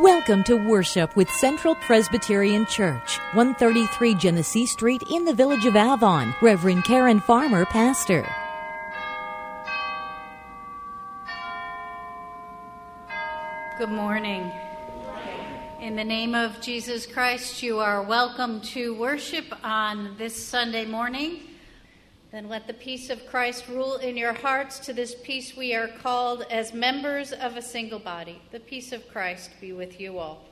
Welcome to worship with Central Presbyterian Church, 133 Genesee Street in the village of Avon. Reverend Karen Farmer, pastor. Good morning. In the name of Jesus Christ, you are welcome to worship on this Sunday morning. Then let the peace of Christ rule in your hearts. To this peace we are called as members of a single body. The peace of Christ be with you all.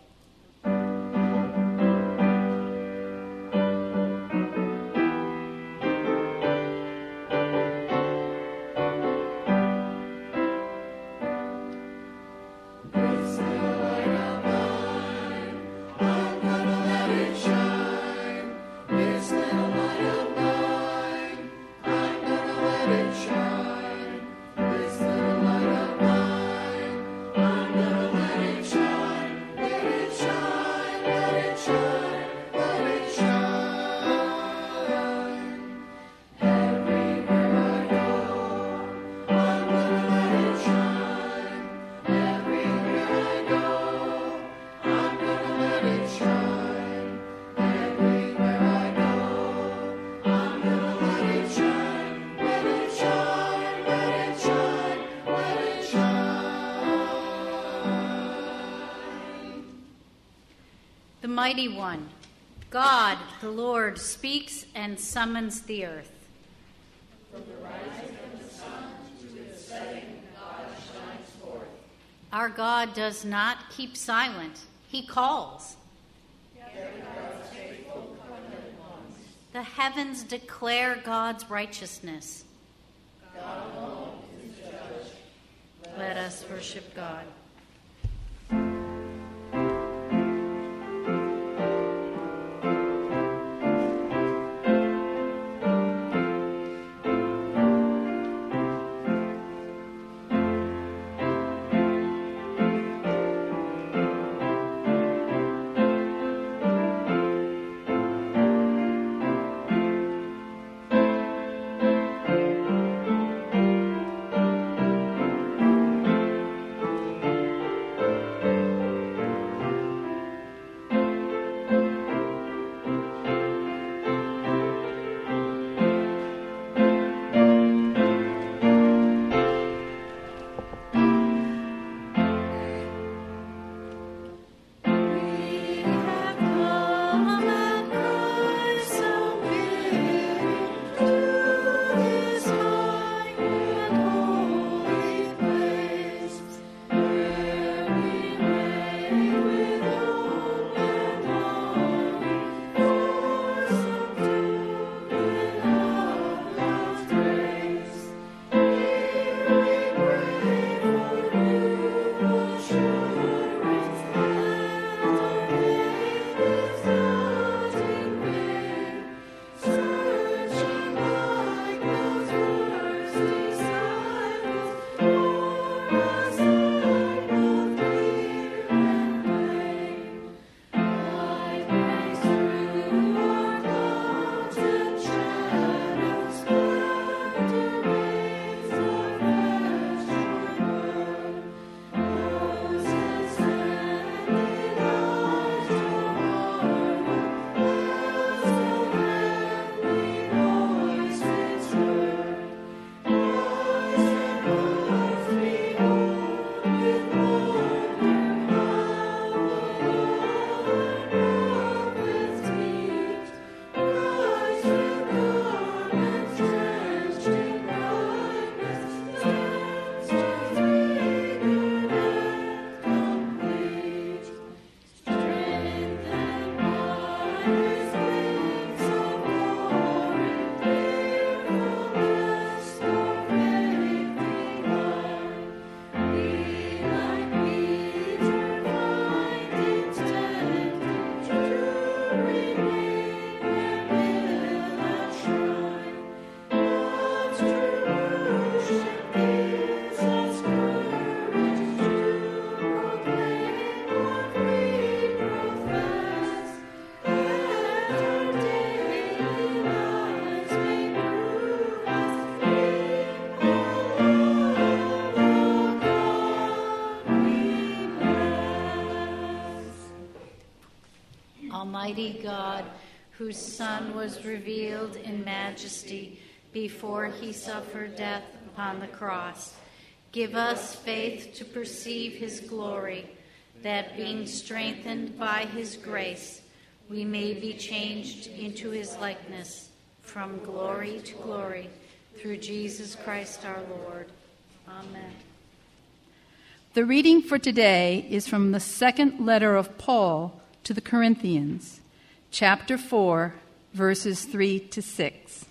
Mighty one, God, the Lord, speaks and summons the earth. From the rising of the sun to the setting, God shines forth. Our God does not keep silent, He calls. The heavens declare God's righteousness. God Let us worship God. Almighty God, whose Son was revealed in majesty before he suffered death upon the cross. Give us faith to perceive his glory, that being strengthened by his grace, we may be changed into his likeness from glory to glory through Jesus Christ our Lord. Amen. The reading for today is from the second letter of Paul to the Corinthians, chapter 4, verses 3 to 6.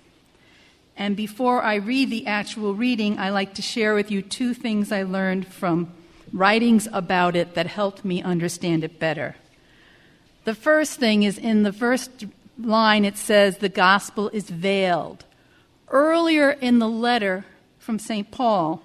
And before I read the actual reading, I like to share with you two things I learned from writings about it that helped me understand it better. The first thing is in the first line, it says, The gospel is veiled. Earlier in the letter from St. Paul,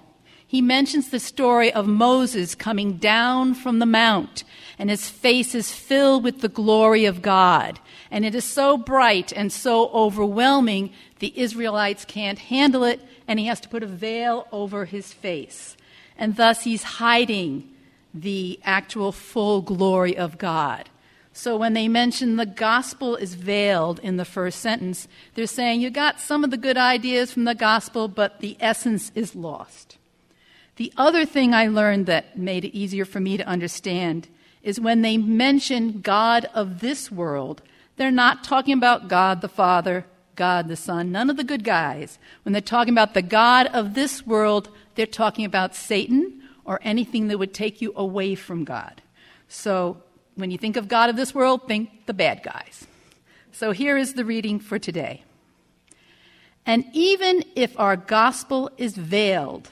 he mentions the story of Moses coming down from the mount, and his face is filled with the glory of God. And it is so bright and so overwhelming, the Israelites can't handle it, and he has to put a veil over his face. And thus he's hiding the actual full glory of God. So when they mention the gospel is veiled in the first sentence, they're saying you got some of the good ideas from the gospel, but the essence is lost. The other thing I learned that made it easier for me to understand is when they mention God of this world, they're not talking about God the Father, God the Son, none of the good guys. When they're talking about the God of this world, they're talking about Satan or anything that would take you away from God. So when you think of God of this world, think the bad guys. So here is the reading for today. And even if our gospel is veiled,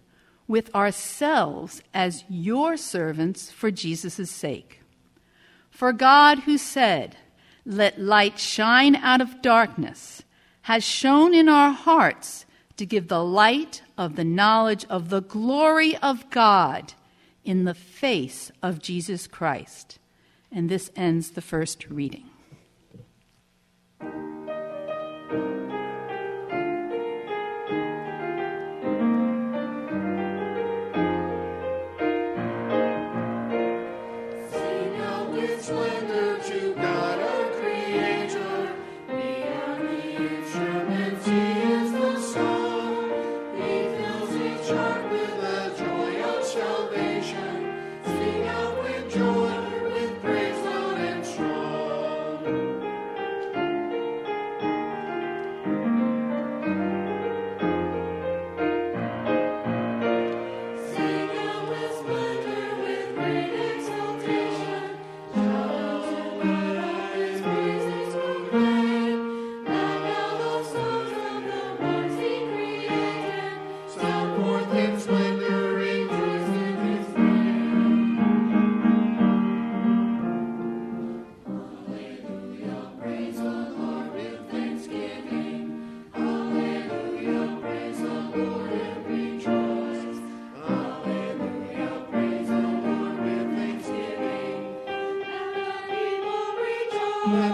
with ourselves as your servants for Jesus' sake. For God, who said, Let light shine out of darkness, has shone in our hearts to give the light of the knowledge of the glory of God in the face of Jesus Christ. And this ends the first reading.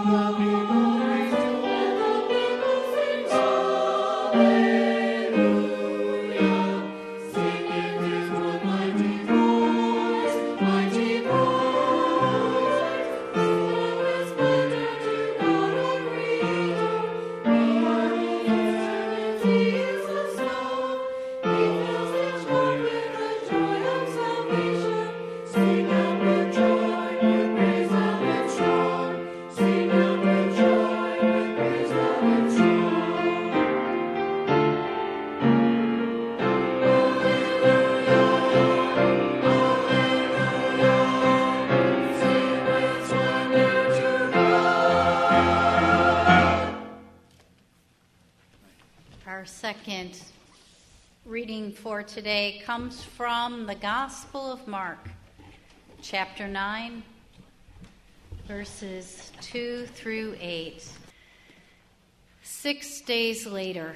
Second today comes from the Gospel of Mark, chapter 9, verses 2 through 8. Six days later,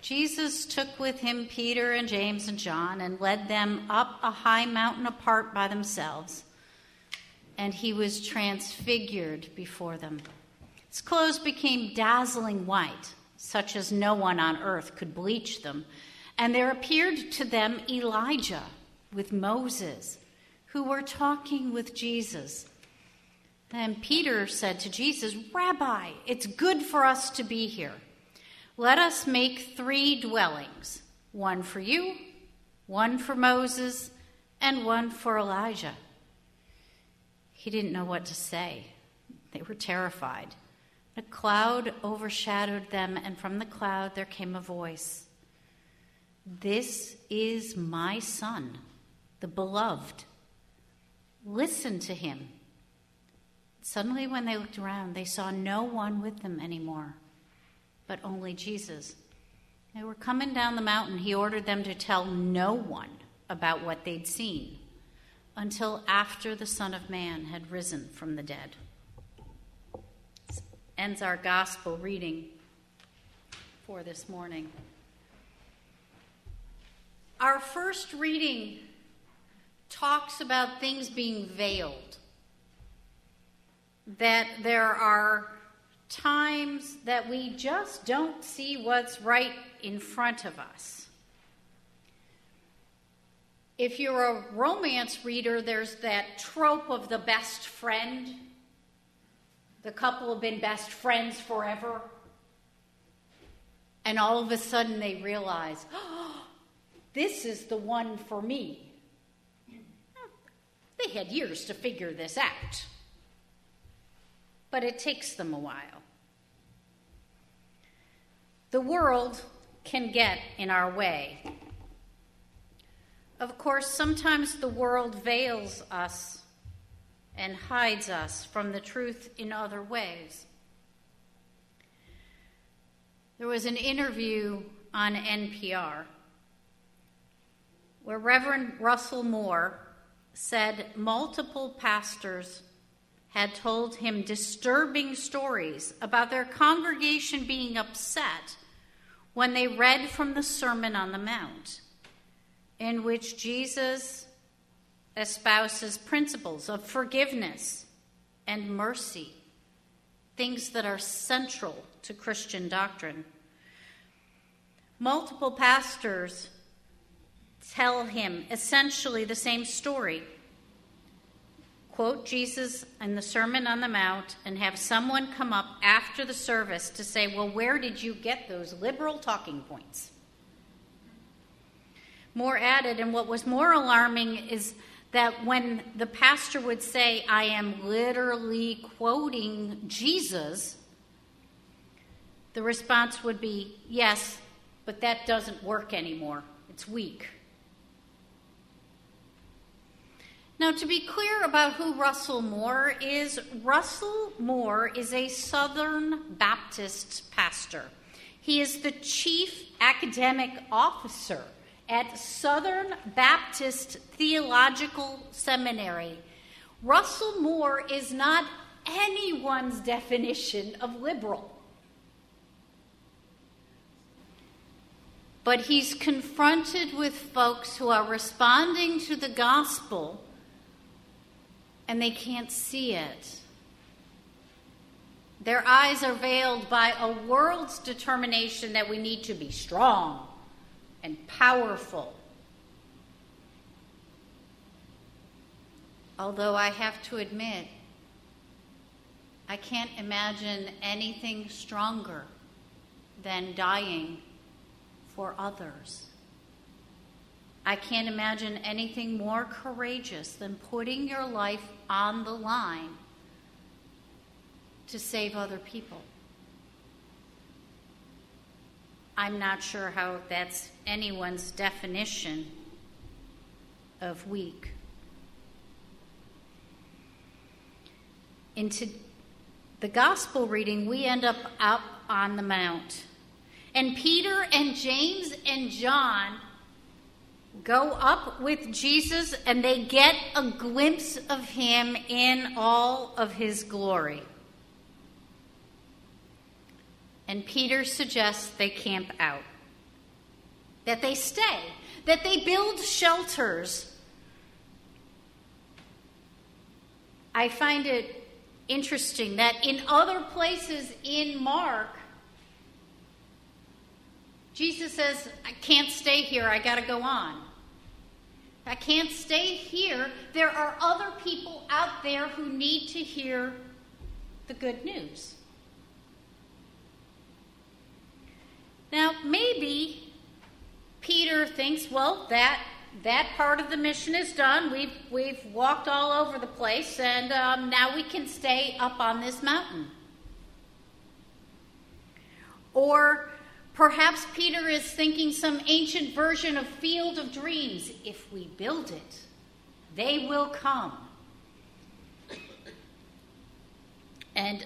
Jesus took with him Peter and James and John and led them up a high mountain apart by themselves, and he was transfigured before them. His clothes became dazzling white, such as no one on earth could bleach them, and there appeared to them Elijah with Moses, who were talking with Jesus. Then Peter said to Jesus, Rabbi, it's good for us to be here. Let us make three dwellings one for you, one for Moses, and one for Elijah. He didn't know what to say. They were terrified. A cloud overshadowed them, and from the cloud there came a voice This is my son, the beloved. Listen to him. Suddenly, when they looked around, they saw no one with them anymore, but only Jesus. They were coming down the mountain. He ordered them to tell no one about what they'd seen until after the Son of Man had risen from the dead. This ends our gospel reading for this morning. Our first reading talks about things being veiled that there are times that we just don't see what's right in front of us. If you're a romance reader, there's that trope of the best friend. The couple have been best friends forever. And all of a sudden they realize, oh, this is the one for me. They had years to figure this out but it takes them a while. The world can get in our way. Of course, sometimes the world veils us and hides us from the truth in other ways. There was an interview on NPR where Reverend Russell Moore said multiple pastors had told him disturbing stories about their congregation being upset when they read from the Sermon on the Mount, in which Jesus espouses principles of forgiveness and mercy, things that are central to Christian doctrine. Multiple pastors tell him essentially the same story quote Jesus in the Sermon on the Mount and have someone come up after the service to say, Well, where did you get those liberal talking points? Moore added, and what was more alarming is that when the pastor would say, I am literally quoting Jesus, the response would be, Yes, but that doesn't work anymore. It's weak. Now, to be clear about who Russell Moore is, Russell Moore is a Southern Baptist pastor. He is the chief academic officer at Southern Baptist Theological Seminary. Russell Moore is not anyone's definition of liberal. But he's confronted with folks who are responding to the gospel and they can't see it. Their eyes are veiled by a world's determination that we need to be strong and powerful. Although I have to admit, I can't imagine anything stronger than dying for others. I can't imagine anything more courageous than putting your life on the line to save other people. I'm not sure how that's anyone's definition of weak. Into the gospel reading, we end up up on the mount. And Peter and James and John go up with Jesus and they get a glimpse of him in all of his glory. And Peter suggests they camp out, that they stay, that they build shelters. I find it interesting that in other places in Mark, Jesus says, I can't stay here, I got to go on. I can't stay here. There are other people out there who need to hear the good news. Now, maybe Peter thinks, well, that that part of the mission is done. We've we've walked all over the place, and um, now we can stay up on this mountain. Or perhaps Peter is thinking some ancient version of Field of Dreams. If we build it, they will come. And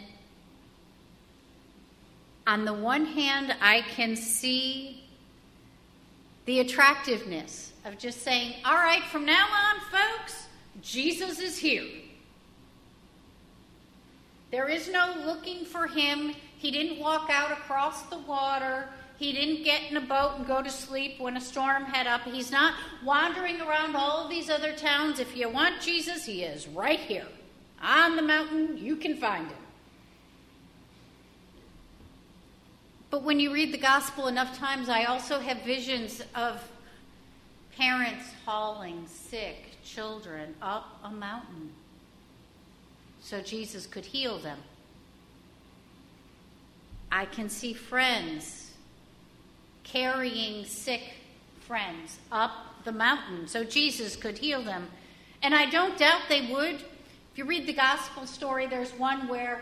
on the one hand, I can see the attractiveness of just saying, all right, from now on, folks, Jesus is here. There is no looking for him. He didn't walk out across the water. He didn't get in a boat and go to sleep when a storm had up. He's not wandering around all these other towns. If you want Jesus, he is right here. On the mountain, you can find him. But when you read the gospel enough times, I also have visions of parents hauling sick children up a mountain so Jesus could heal them. I can see friends carrying sick friends up the mountain so Jesus could heal them. And I don't doubt they would. If you read the gospel story, there's one where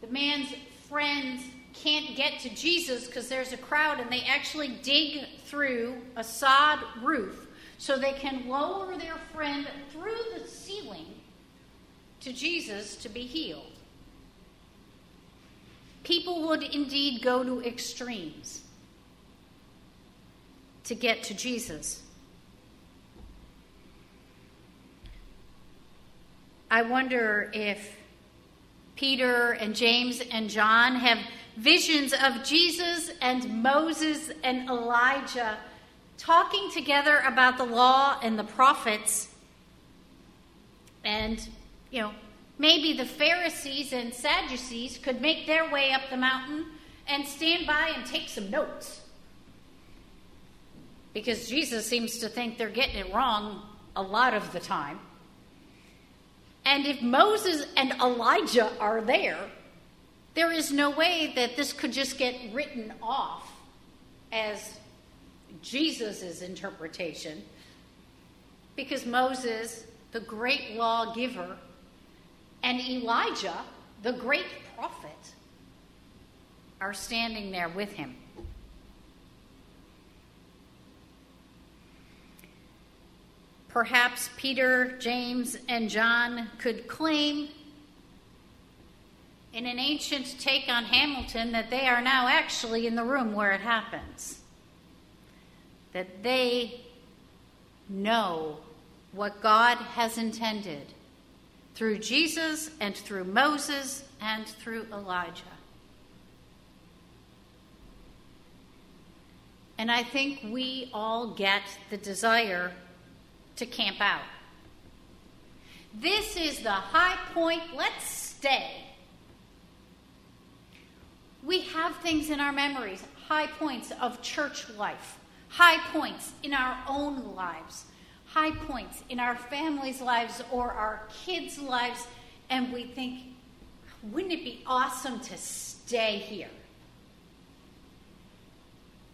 the man's friends can't get to Jesus because there's a crowd, and they actually dig through a sod roof so they can lower their friend through the ceiling to Jesus to be healed. People would indeed go to extremes to get to Jesus. I wonder if Peter and James and John have visions of Jesus and Moses and Elijah talking together about the law and the prophets. And, you know, maybe the Pharisees and Sadducees could make their way up the mountain and stand by and take some notes. Because Jesus seems to think they're getting it wrong a lot of the time. And if Moses and Elijah are there, there is no way that this could just get written off as Jesus' interpretation, because Moses, the great lawgiver, and Elijah, the great prophet, are standing there with him. Perhaps Peter, James, and John could claim in an ancient take on Hamilton that they are now actually in the room where it happens. That they know what God has intended through Jesus and through Moses and through Elijah. And I think we all get the desire to camp out. This is the high point. Let's stay. We have things in our memories, high points of church life, high points in our own lives, high points in our families' lives or our kids' lives, and we think, wouldn't it be awesome to stay here?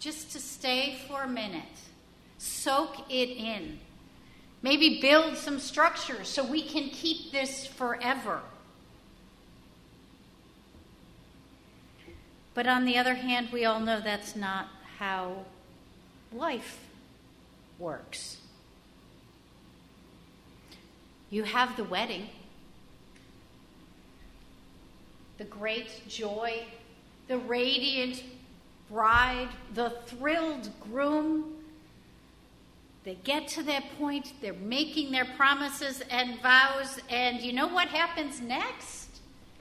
Just to stay for a minute, soak it in. Maybe build some structures so we can keep this forever. But on the other hand, we all know that's not how life works. You have the wedding, the great joy, the radiant bride, the thrilled groom. They get to that point, they're making their promises and vows, and you know what happens next?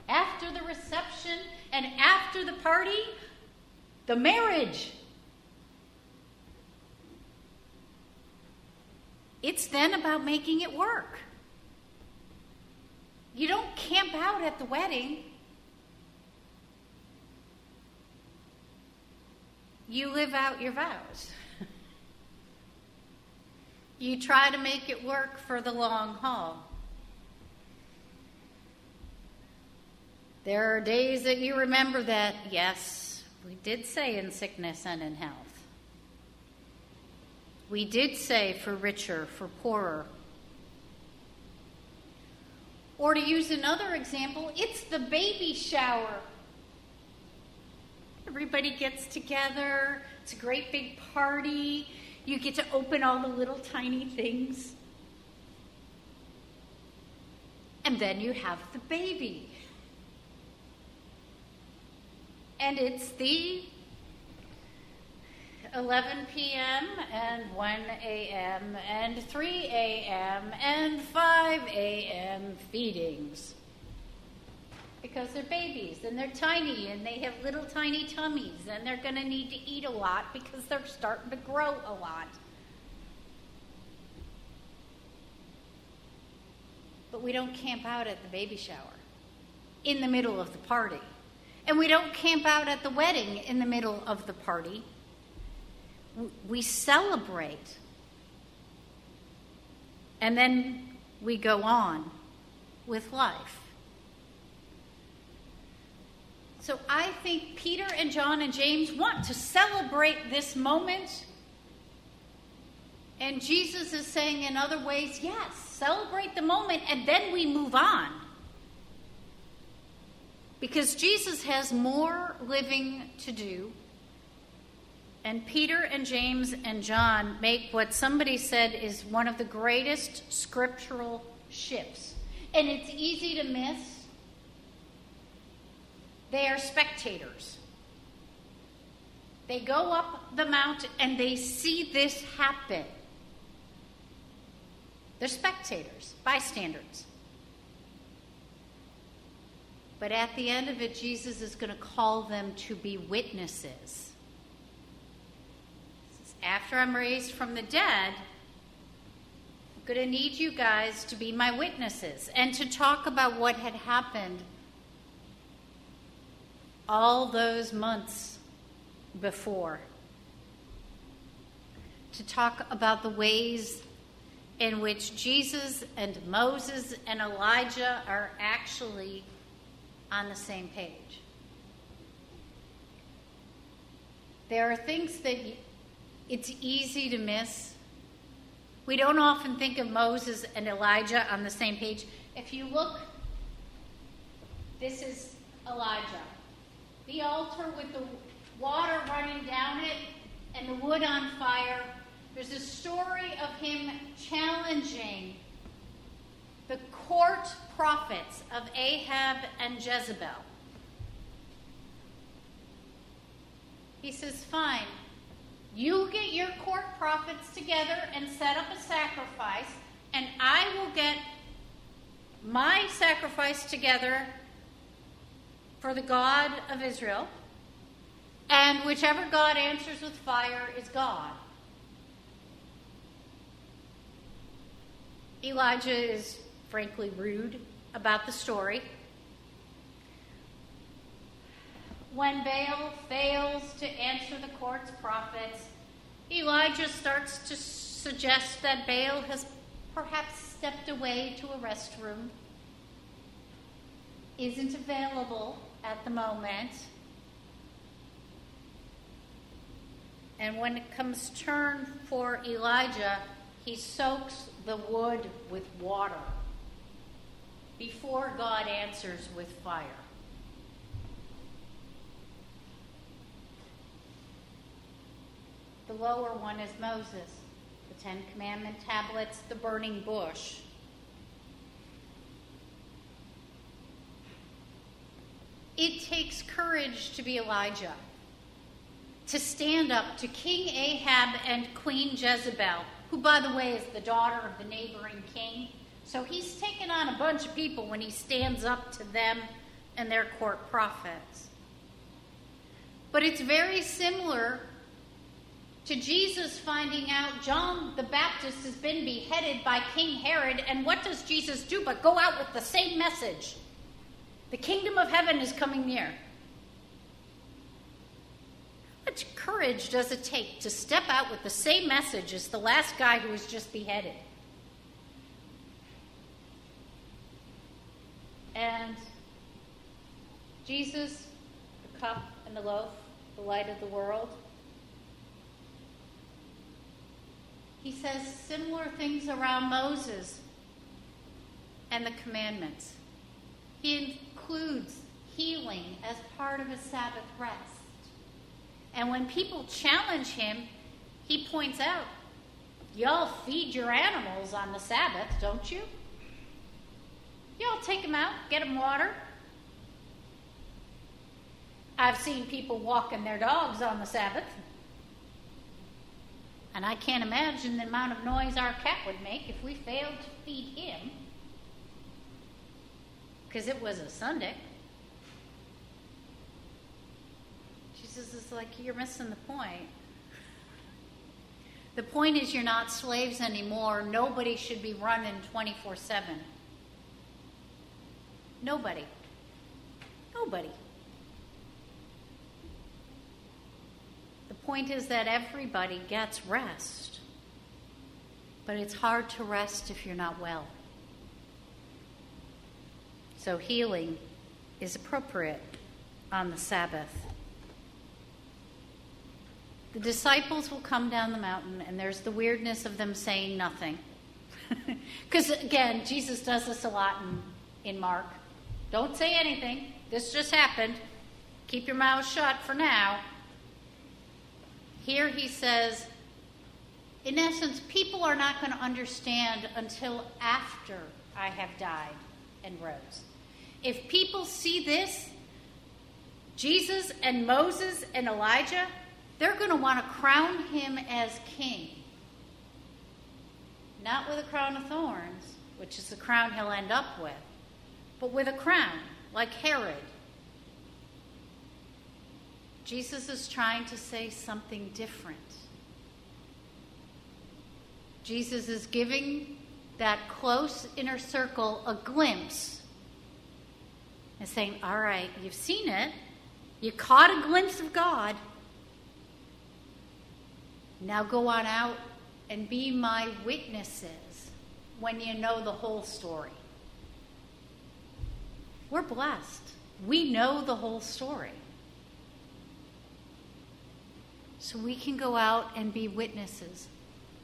After the reception, and after the party, the marriage. It's then about making it work. You don't camp out at the wedding. You live out your vows. you try to make it work for the long haul. There are days that you remember that, yes, we did say in sickness and in health. We did say for richer, for poorer. Or to use another example, it's the baby shower. Everybody gets together, it's a great big party. You get to open all the little tiny things. And then you have the baby. And it's the 11 p.m. and 1 a.m. and 3 a.m. and 5 a.m. feedings. Because they're babies and they're tiny and they have little tiny tummies and they're going to need to eat a lot because they're starting to grow a lot. But we don't camp out at the baby shower in the middle of the party. And we don't camp out at the wedding in the middle of the party we celebrate. And then we go on with life. So I think Peter and John and James want to celebrate this moment. And Jesus is saying in other ways, yes, celebrate the moment and then we move on. Because Jesus has more living to do and Peter and James and John make what somebody said is one of the greatest scriptural shifts. And it's easy to miss. They are spectators. They go up the mountain and they see this happen. They're spectators, bystanders. But at the end of it, Jesus is going to call them to be witnesses after I'm raised from the dead, I'm going to need you guys to be my witnesses and to talk about what had happened all those months before. To talk about the ways in which Jesus and Moses and Elijah are actually on the same page. There are things that it's easy to miss. We don't often think of Moses and Elijah on the same page. If you look, this is Elijah. The altar with the water running down it and the wood on fire. There's a story of him challenging the court prophets of Ahab and Jezebel. He says, Fine, you get your court prophets together and set up a sacrifice, and I will get my sacrifice together for the God of Israel. And whichever God answers with fire is God. Elijah is frankly rude about the story. When Baal fails to answer the court's prophets, Elijah starts to suggest that Baal has perhaps stepped away to a restroom, isn't available at the moment. And when it comes turn for Elijah, he soaks the wood with water before God answers with fire. The lower one is Moses, the Ten Commandment tablets, the burning bush. It takes courage to be Elijah, to stand up to King Ahab and Queen Jezebel, who, by the way, is the daughter of the neighboring king. So he's taken on a bunch of people when he stands up to them and their court prophets. But it's very similar to Jesus finding out John the Baptist has been beheaded by King Herod. And what does Jesus do but go out with the same message? The kingdom of heaven is coming near. Much courage does it take to step out with the same message as the last guy who was just beheaded? And Jesus, the cup and the loaf, the light of the world, he says similar things around Moses and the commandments. He includes healing as part of a Sabbath rest. And when people challenge him, he points out, Y'all feed your animals on the Sabbath, don't you? Y'all take them out, get them water. I've seen people walking their dogs on the Sabbath. And I can't imagine the amount of noise our cat would make if we failed to feed him. Because it was a Sunday. Jesus is like, You're missing the point. The point is, you're not slaves anymore. Nobody should be running 24 7. Nobody. Nobody. Point is that everybody gets rest. But it's hard to rest if you're not well. So healing is appropriate on the Sabbath. The disciples will come down the mountain, and there's the weirdness of them saying nothing. Because, again, Jesus does this a lot in, in Mark. Don't say anything. This just happened. Keep your mouth shut for now. Here he says, in essence, people are not going to understand until after I have died and rose. If people see this, Jesus and Moses and Elijah, they're going to want to crown him as king. Not with a crown of thorns, which is the crown he'll end up with, but with a crown, like Herod. Jesus is trying to say something different. Jesus is giving that close inner circle a glimpse and saying, All right, you've seen it. You caught a glimpse of God. Now go on out and be my witnesses when you know the whole story. We're blessed. We know the whole story. So we can go out and be witnesses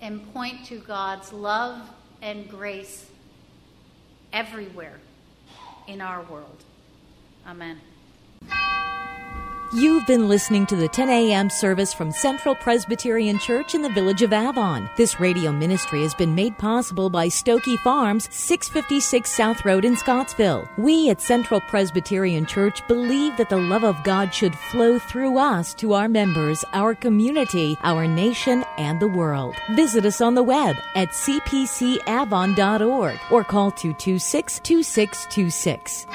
and point to God's love and grace everywhere in our world. Amen. You've been listening to the 10 a.m. service from Central Presbyterian Church in the village of Avon. This radio ministry has been made possible by Stokoe Farms, 656 South Road in Scottsville. We at Central Presbyterian Church believe that the love of God should flow through us to our members, our community, our nation, and the world. Visit us on the web at cpcavon.org or call 226 2626.